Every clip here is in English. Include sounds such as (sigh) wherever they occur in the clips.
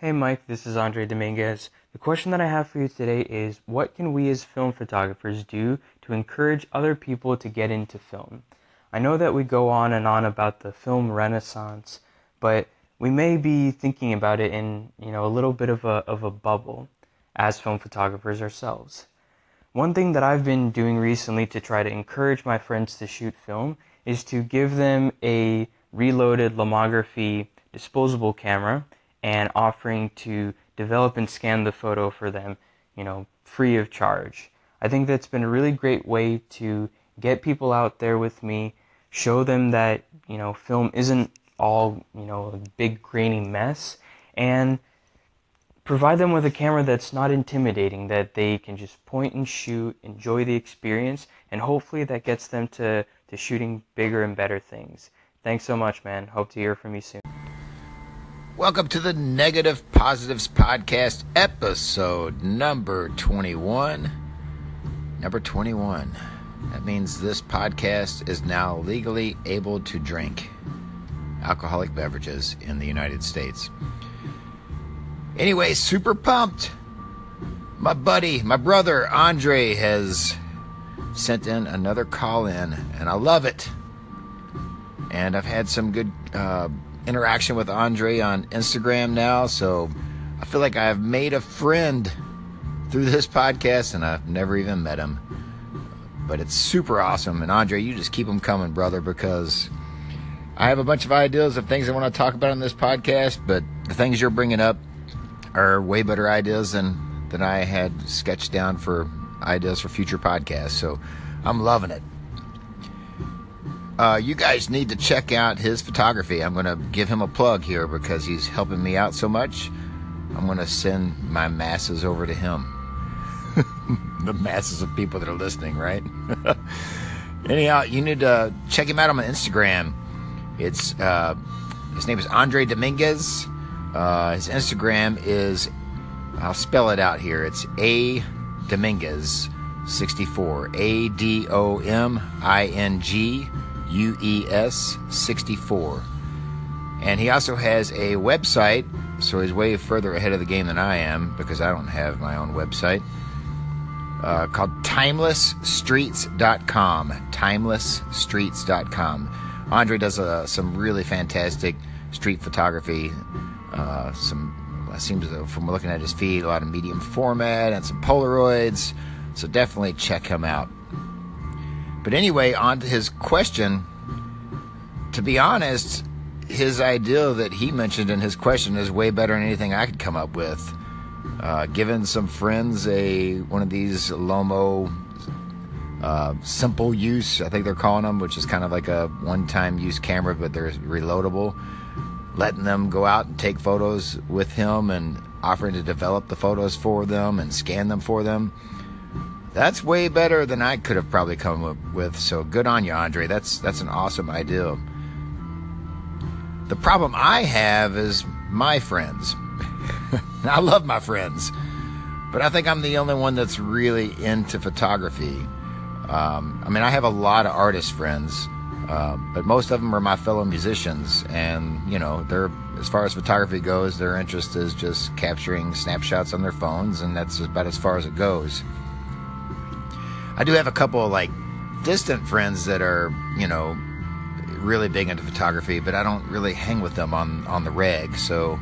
Hey Mike, this is Andre Dominguez. The question that I have for you today is what can we as film photographers do to encourage other people to get into film? I know that we go on and on about the film renaissance, but we may be thinking about it in, you know, a little bit of a of a bubble as film photographers ourselves. One thing that I've been doing recently to try to encourage my friends to shoot film is to give them a reloaded Lomography disposable camera and offering to develop and scan the photo for them, you know, free of charge. I think that's been a really great way to get people out there with me, show them that, you know, film isn't all, you know, a big grainy mess and provide them with a camera that's not intimidating that they can just point and shoot, enjoy the experience, and hopefully that gets them to to shooting bigger and better things. Thanks so much, man. Hope to hear from you soon. Welcome to the Negative Positives Podcast, episode number 21. Number 21. That means this podcast is now legally able to drink alcoholic beverages in the United States. Anyway, super pumped. My buddy, my brother Andre has sent in another call in, and I love it. And I've had some good uh, interaction with Andre on Instagram now, so I feel like I've made a friend through this podcast, and I've never even met him. But it's super awesome. And Andre, you just keep them coming, brother, because I have a bunch of ideas of things I want to talk about on this podcast, but the things you're bringing up are way better ideas than than I had sketched down for ideas for future podcasts. So I'm loving it. Uh, you guys need to check out his photography. I'm going to give him a plug here because he's helping me out so much. I'm going to send my masses over to him. (laughs) the masses of people that are listening, right? (laughs) Anyhow, you need to check him out on my Instagram. It's uh, his name is Andre Dominguez. Uh, his Instagram is I'll spell it out here. It's A Dominguez 64. A D O M I N G U E S 64. And he also has a website, so he's way further ahead of the game than I am because I don't have my own website. Uh, called timelessstreets.com. Timelessstreets.com. Andre does uh, some really fantastic street photography. Uh, some seems from looking at his feed, a lot of medium format and some Polaroids. So definitely check him out. But anyway, on to his question. To be honest, his idea that he mentioned in his question is way better than anything I could come up with. Uh, giving some friends a one of these Lomo uh, simple use, I think they're calling them, which is kind of like a one-time use camera, but they're reloadable. Letting them go out and take photos with him and offering to develop the photos for them and scan them for them that's way better than I could have probably come up with. So good on you, Andre. That's that's an awesome idea. The problem I have is my friends. (laughs) I love my friends, but I think I'm the only one that's really into photography. Um, I mean, I have a lot of artist friends, uh, but most of them are my fellow musicians, and you know, they're as far as photography goes, their interest is just capturing snapshots on their phones, and that's about as far as it goes. I do have a couple of like distant friends that are, you know, really big into photography, but I don't really hang with them on on the reg. So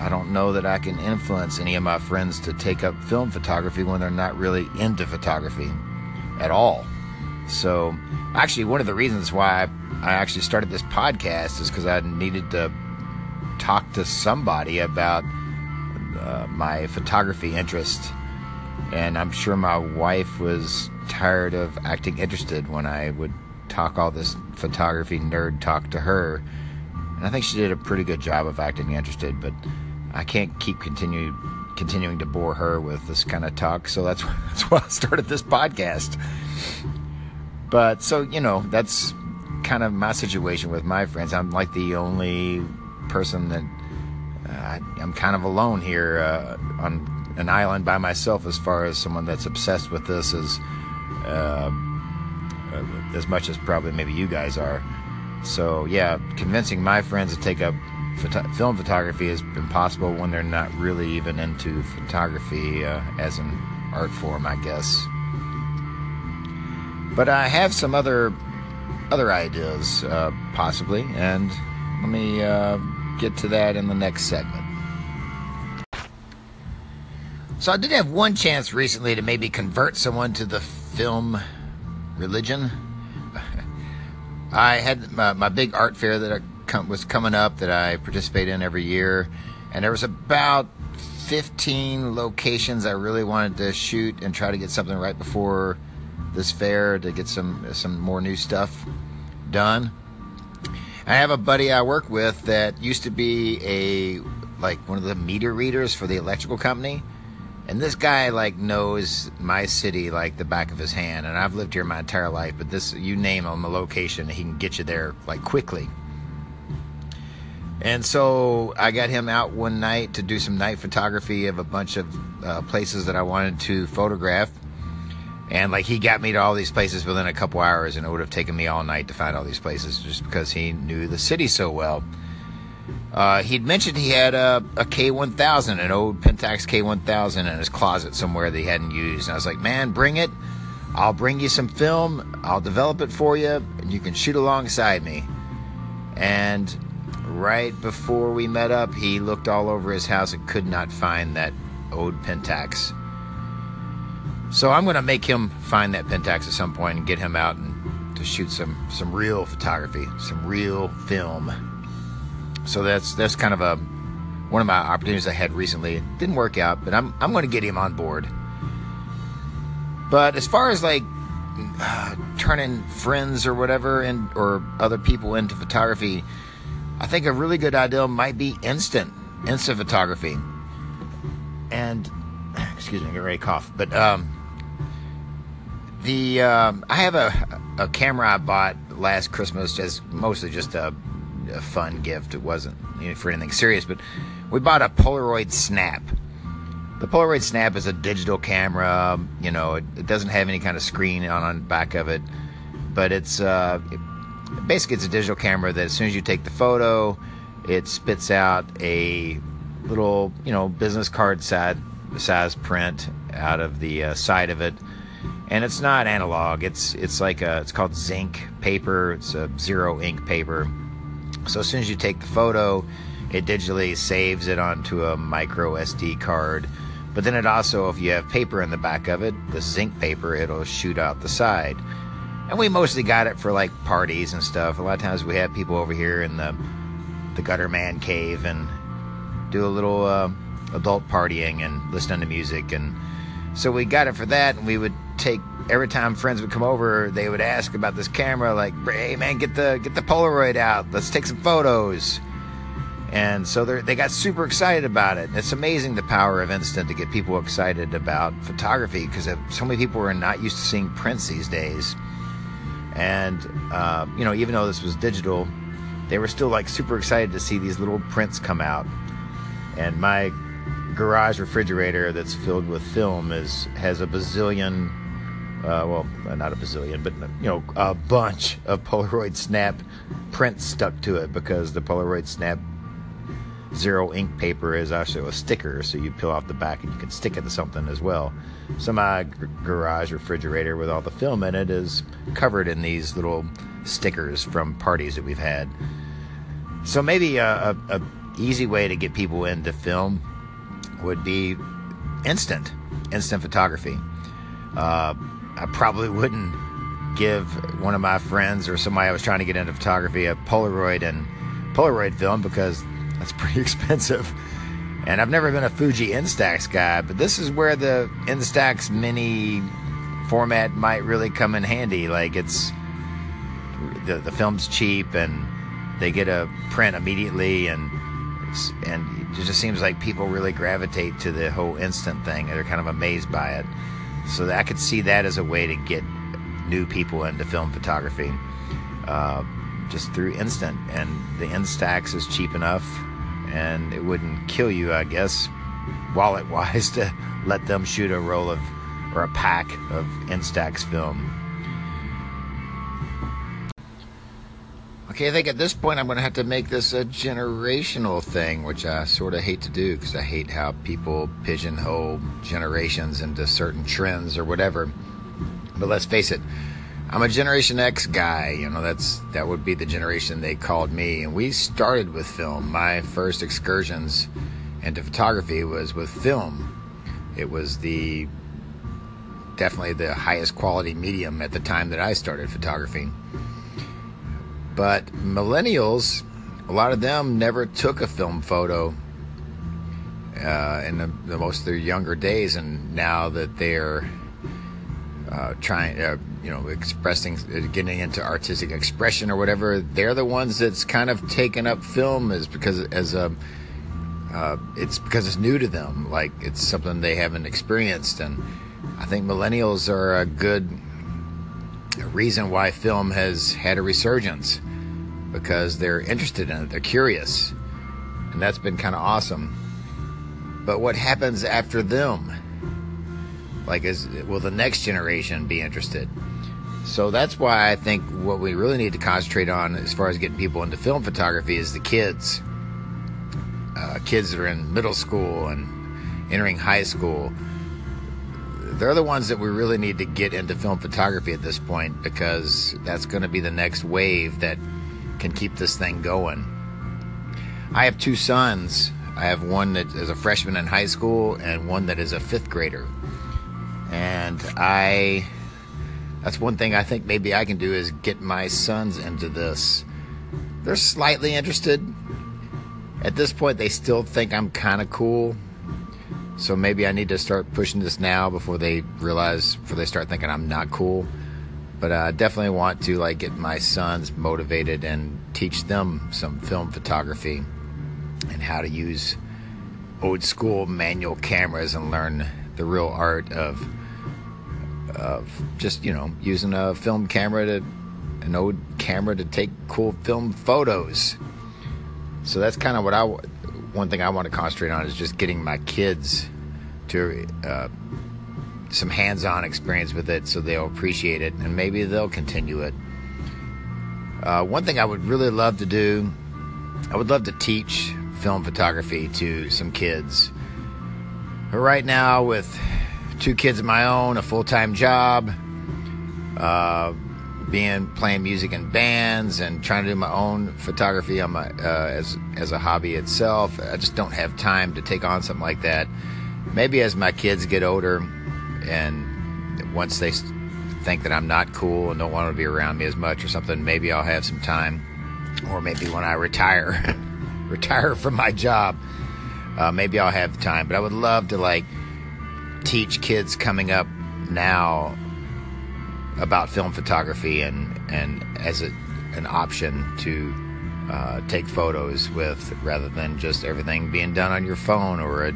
I don't know that I can influence any of my friends to take up film photography when they're not really into photography at all. So actually, one of the reasons why I actually started this podcast is because I needed to talk to somebody about uh, my photography interest and I'm sure my wife was tired of acting interested when I would talk all this photography nerd talk to her. And I think she did a pretty good job of acting interested, but I can't keep continue, continuing to bore her with this kind of talk. So that's, (laughs) that's why I started this podcast. But so, you know, that's kind of my situation with my friends. I'm like the only person that uh, I'm kind of alone here uh, on an island by myself as far as someone that's obsessed with this as uh, as much as probably maybe you guys are. So yeah, convincing my friends to take up photo- film photography is impossible when they're not really even into photography uh, as an art form, I guess. But I have some other other ideas, uh, possibly, and let me uh, get to that in the next segment. So I did have one chance recently to maybe convert someone to the film religion. I had my, uh, my, big art fair that was coming up that I participate in every year, and there was about 15 locations I really wanted to shoot and try to get something right before this fair to get some some more new stuff done. I have a buddy I work with that used to be a like one of the meter readers for the electrical company. And this guy like knows my city like the back of his hand and I've lived here my entire life, but this you name him a location, he can get you there like quickly. And so I got him out one night to do some night photography of a bunch of uh, places that I wanted to photograph. And like he got me to all these places within a couple hours, and it would have taken me all night to find all these places just because he knew the city so well. Uh, he'd mentioned he had a, a K1000, an old Pentax K1000 in his closet somewhere that he hadn't used. And I was like, man, bring it. I'll bring you some film. I'll develop it for you, and you can shoot alongside me. And right before we met up, he looked all over his house and could not find that old Pentax. So I'm going to make him find that Pentax at some point and get him out and to shoot some some real photography, some real film. So that's that's kind of a one of my opportunities I had recently. It didn't work out, but I'm I'm going to get him on board. But as far as like uh, turning friends or whatever and or other people into photography, I think a really good idea might be instant, instant photography. And excuse me, I get ready to cough. But um, the um, I have a a camera I bought last Christmas, just mostly just a, a fun gift. It wasn't for anything serious, but we bought a Polaroid Snap. The Polaroid Snap is a digital camera. You know, it, it doesn't have any kind of screen on on back of it, but it's uh, it, basically it's a digital camera that as soon as you take the photo, it spits out a little you know business card size size print out of the uh, side of it and it's not analog it's it's like a it's called ZINK paper it's a zero ink paper so as soon as you take the photo it digitally saves it onto a micro sd card. But then it also if you have paper in the back of it the ZINK paper it'll shoot out the side. And we mostly got it for like parties and stuff. A lot of times we have people over here in the the gutter man cave and do a little uh, adult partying and listening to music and so we got it for that and we would take every time friends would come over they would ask about this camera like hey man get the get the polaroid out. Let's take some photos. And so they got super excited about it. It's amazing the power of instant to get people excited about photography because so many people are not used to seeing prints these days. And uh, you know even though this was digital they were still like super excited to see these little prints come out. And my garage refrigerator that's filled with film is has a bazillion uh, well not a bazillion but you know a bunch of polaroid snap prints stuck to it because the polaroid snap zero ink paper is also a sticker so you peel off the back and you can stick it to something as well. So my g- garage refrigerator with all the film in it is covered in these little stickers from parties that we've had. So maybe a, a, a easy way to get people into film would be instant, instant photography. Uh, I probably wouldn't give one of my friends or somebody I was trying to get into photography a Polaroid and Polaroid film because that's (laughs) pretty expensive. And I've never been a Fuji Instax guy, but this is where the Instax mini format might really come in handy. Like it's the the film's cheap and they get a print immediately and and it just seems like people really gravitate to the whole instant thing. And they're kind of amazed by it. So I could see that as a way to get new people into film photography, uh, just through instant. And the Instax is cheap enough, and it wouldn't kill you, I guess, wallet wise, (laughs) to let them shoot a roll of or a pack of Instax film. Okay, I think at this point I'm going to have to make this a generational thing, which I sort of hate to do because I hate how people pigeonhole generations into certain trends or whatever. But let's face it, I'm a Generation X guy. You know, that's that would be the generation they called me, and we started with film. My first excursions into photography was with film. It was the definitely the highest quality medium at the time that I started photography. But millennials, a lot of them never took a film photo uh, in the, the, most of their younger days, and now that they're uh, trying, uh, you know, expressing, getting into artistic expression or whatever, they're the ones that's kind of taken up film is because as a uh, it's because it's new to them, like it's something they haven't experienced, and I think millennials are a good reason why film has had a resurgence because they're interested in it, they're curious, and that's been kind of awesome. But what happens after them? Like, is will the next generation be interested? So that's why I think what we really need to concentrate on, as far as getting people into film photography, is the kids. Uh, kids that are in middle school and entering high school. They're the ones that we really need to get into film photography at this point because that's going to be the next wave that can keep this thing going. I have two sons. I have one that is a freshman in high school and one that is a fifth grader. And I, that's one thing I think maybe I can do is get my sons into this. They're slightly interested. At this point, they still think I'm kind of cool. So maybe I need to start pushing this now before they realize, before they start thinking I'm not cool but I definitely want to like get my sons motivated and teach them some film photography and how to use old school manual cameras and learn the real art of of just you know using a film camera to an old camera to take cool film photos. So that's kind of what I one thing I want to concentrate on is just getting my kids to uh, some hands-on experience with it so they'll appreciate it and maybe they'll continue it. Uh, one thing i would really love to do i would love to teach film photography to some kids. Right now with two kids of my own a full-time job uh, being playing music in bands and trying to do my own photography on my uh, as as a hobby itself i just don't have time to take on something like that. Maybe as my kids get older and once they think that I'm not cool and don't want to be around me as much or something, maybe I'll have some time, or maybe when I retire, (laughs) retire from my job, uh, maybe I'll have the time. But I would love to like teach kids coming up now about film photography and and as a, an option to uh, take photos with rather than just everything being done on your phone or a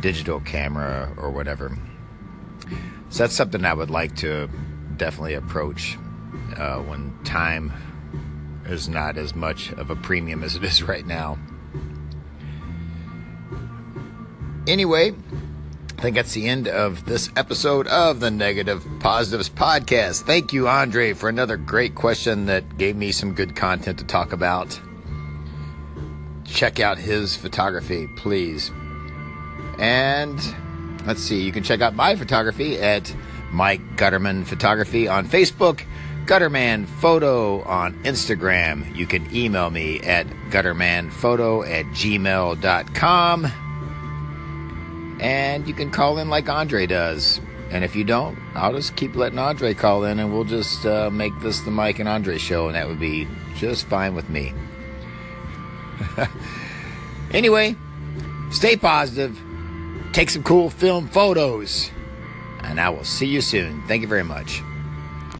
digital camera or whatever. So that's something I would like to definitely approach uh, when time is not as much of a premium as it is right now. Anyway, I think that's the end of this episode of the Negative Positives Podcast. Thank you, Andre, for another great question that gave me some good content to talk about. Check out his photography, please. And let's see, you can check out my photography at Mike Gutterman Photography on Facebook, Gutterman Photo on Instagram. You can email me at guttermanphoto at gmail.com. And you can call in like Andre does. And if you don't, I'll just keep letting Andre call in and we'll just uh, make this the Mike and Andre show, and that would be just fine with me. (laughs) anyway, stay positive take some cool film photos. And I will see you soon. Thank you very much.